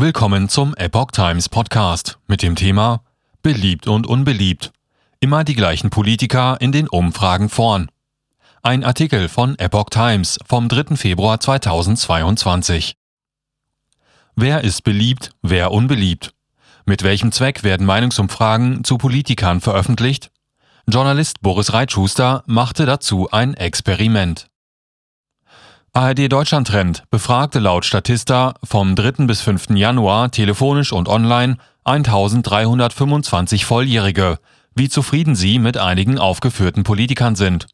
Willkommen zum Epoch Times Podcast mit dem Thema Beliebt und unbeliebt. Immer die gleichen Politiker in den Umfragen vorn. Ein Artikel von Epoch Times vom 3. Februar 2022. Wer ist beliebt, wer unbeliebt? Mit welchem Zweck werden Meinungsumfragen zu Politikern veröffentlicht? Journalist Boris Reitschuster machte dazu ein Experiment. ARD Deutschland Trend befragte laut Statista vom 3. bis 5. Januar telefonisch und online 1325 Volljährige, wie zufrieden sie mit einigen aufgeführten Politikern sind.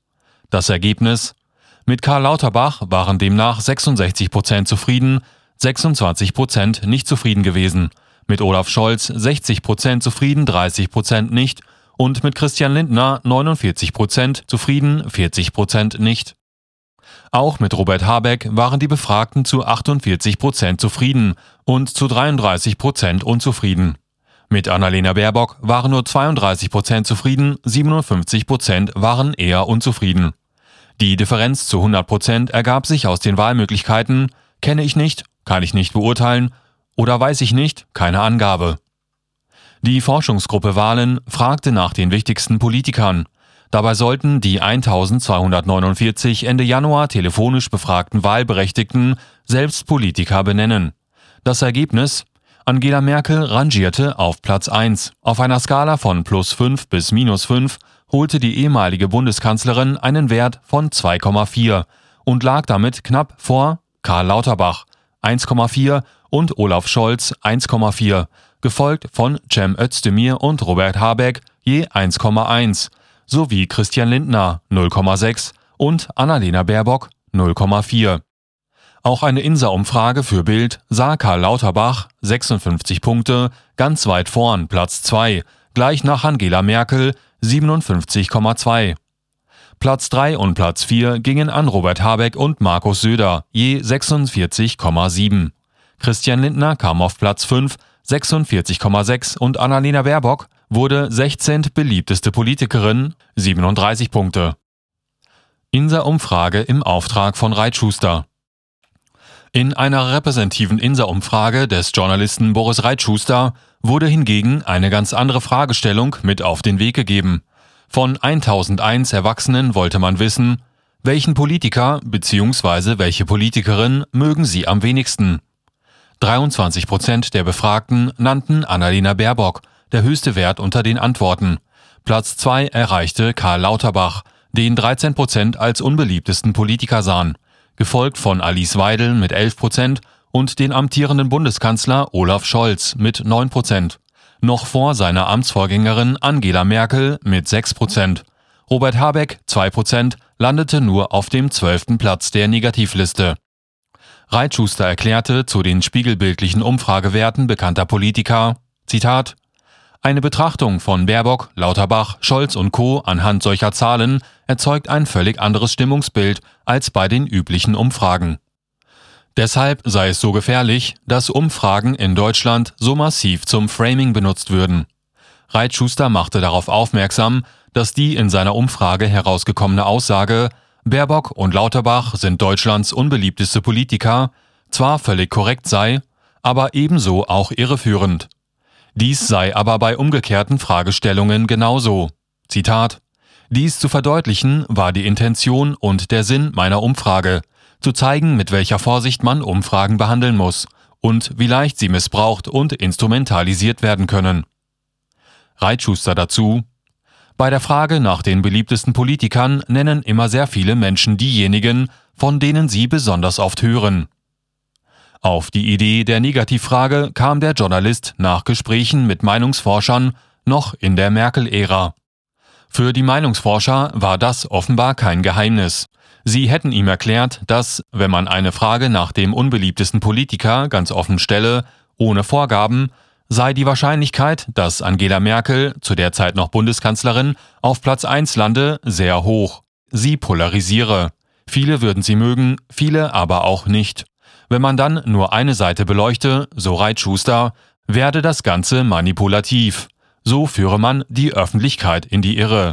Das Ergebnis? Mit Karl Lauterbach waren demnach 66 Prozent zufrieden, 26 Prozent nicht zufrieden gewesen. Mit Olaf Scholz 60 Prozent zufrieden, 30 Prozent nicht und mit Christian Lindner 49 Prozent zufrieden, 40 Prozent nicht. Auch mit Robert Habeck waren die Befragten zu 48 Prozent zufrieden und zu 33 Prozent unzufrieden. Mit Annalena Baerbock waren nur 32 Prozent zufrieden, 57 Prozent waren eher unzufrieden. Die Differenz zu 100 Prozent ergab sich aus den Wahlmöglichkeiten kenne ich nicht, kann ich nicht beurteilen oder weiß ich nicht, keine Angabe. Die Forschungsgruppe Wahlen fragte nach den wichtigsten Politikern. Dabei sollten die 1249 Ende Januar telefonisch befragten Wahlberechtigten selbst Politiker benennen. Das Ergebnis? Angela Merkel rangierte auf Platz 1. Auf einer Skala von plus 5 bis minus 5 holte die ehemalige Bundeskanzlerin einen Wert von 2,4 und lag damit knapp vor Karl Lauterbach 1,4 und Olaf Scholz 1,4, gefolgt von Cem Özdemir und Robert Habeck je 1,1 sowie Christian Lindner 0,6 und Annalena Baerbock 0,4. Auch eine Insa-Umfrage für Bild sah Karl Lauterbach 56 Punkte ganz weit vorn, Platz 2, gleich nach Angela Merkel 57,2. Platz 3 und Platz 4 gingen an Robert Habeck und Markus Söder, je 46,7. Christian Lindner kam auf Platz 5, 46,6 und Annalena Baerbock wurde 16. beliebteste Politikerin, 37 Punkte. Insa-Umfrage im Auftrag von Reitschuster. In einer repräsentativen Insa-Umfrage des Journalisten Boris Reitschuster wurde hingegen eine ganz andere Fragestellung mit auf den Weg gegeben. Von 1001 Erwachsenen wollte man wissen, welchen Politiker bzw. welche Politikerin mögen Sie am wenigsten? 23 Prozent der Befragten nannten Annalena Baerbock, der höchste Wert unter den Antworten. Platz 2 erreichte Karl Lauterbach, den 13 Prozent als unbeliebtesten Politiker sahen, gefolgt von Alice Weidel mit 11 Prozent und den amtierenden Bundeskanzler Olaf Scholz mit 9 Prozent. Noch vor seiner Amtsvorgängerin Angela Merkel mit 6 Prozent. Robert Habeck 2 Prozent landete nur auf dem zwölften Platz der Negativliste. Reitschuster erklärte zu den spiegelbildlichen Umfragewerten bekannter Politiker, Zitat, eine Betrachtung von Baerbock, Lauterbach, Scholz und Co. anhand solcher Zahlen erzeugt ein völlig anderes Stimmungsbild als bei den üblichen Umfragen. Deshalb sei es so gefährlich, dass Umfragen in Deutschland so massiv zum Framing benutzt würden. Reitschuster machte darauf aufmerksam, dass die in seiner Umfrage herausgekommene Aussage Baerbock und Lauterbach sind Deutschlands unbeliebteste Politiker zwar völlig korrekt sei, aber ebenso auch irreführend. Dies sei aber bei umgekehrten Fragestellungen genauso. Zitat Dies zu verdeutlichen war die Intention und der Sinn meiner Umfrage, zu zeigen, mit welcher Vorsicht man Umfragen behandeln muss und wie leicht sie missbraucht und instrumentalisiert werden können. Reitschuster dazu Bei der Frage nach den beliebtesten Politikern nennen immer sehr viele Menschen diejenigen, von denen sie besonders oft hören. Auf die Idee der Negativfrage kam der Journalist nach Gesprächen mit Meinungsforschern noch in der Merkel-Ära. Für die Meinungsforscher war das offenbar kein Geheimnis. Sie hätten ihm erklärt, dass, wenn man eine Frage nach dem unbeliebtesten Politiker ganz offen stelle, ohne Vorgaben, sei die Wahrscheinlichkeit, dass Angela Merkel, zu der Zeit noch Bundeskanzlerin, auf Platz 1 lande, sehr hoch. Sie polarisiere. Viele würden sie mögen, viele aber auch nicht. Wenn man dann nur eine Seite beleuchte, so reit Schuster, werde das Ganze manipulativ. So führe man die Öffentlichkeit in die Irre.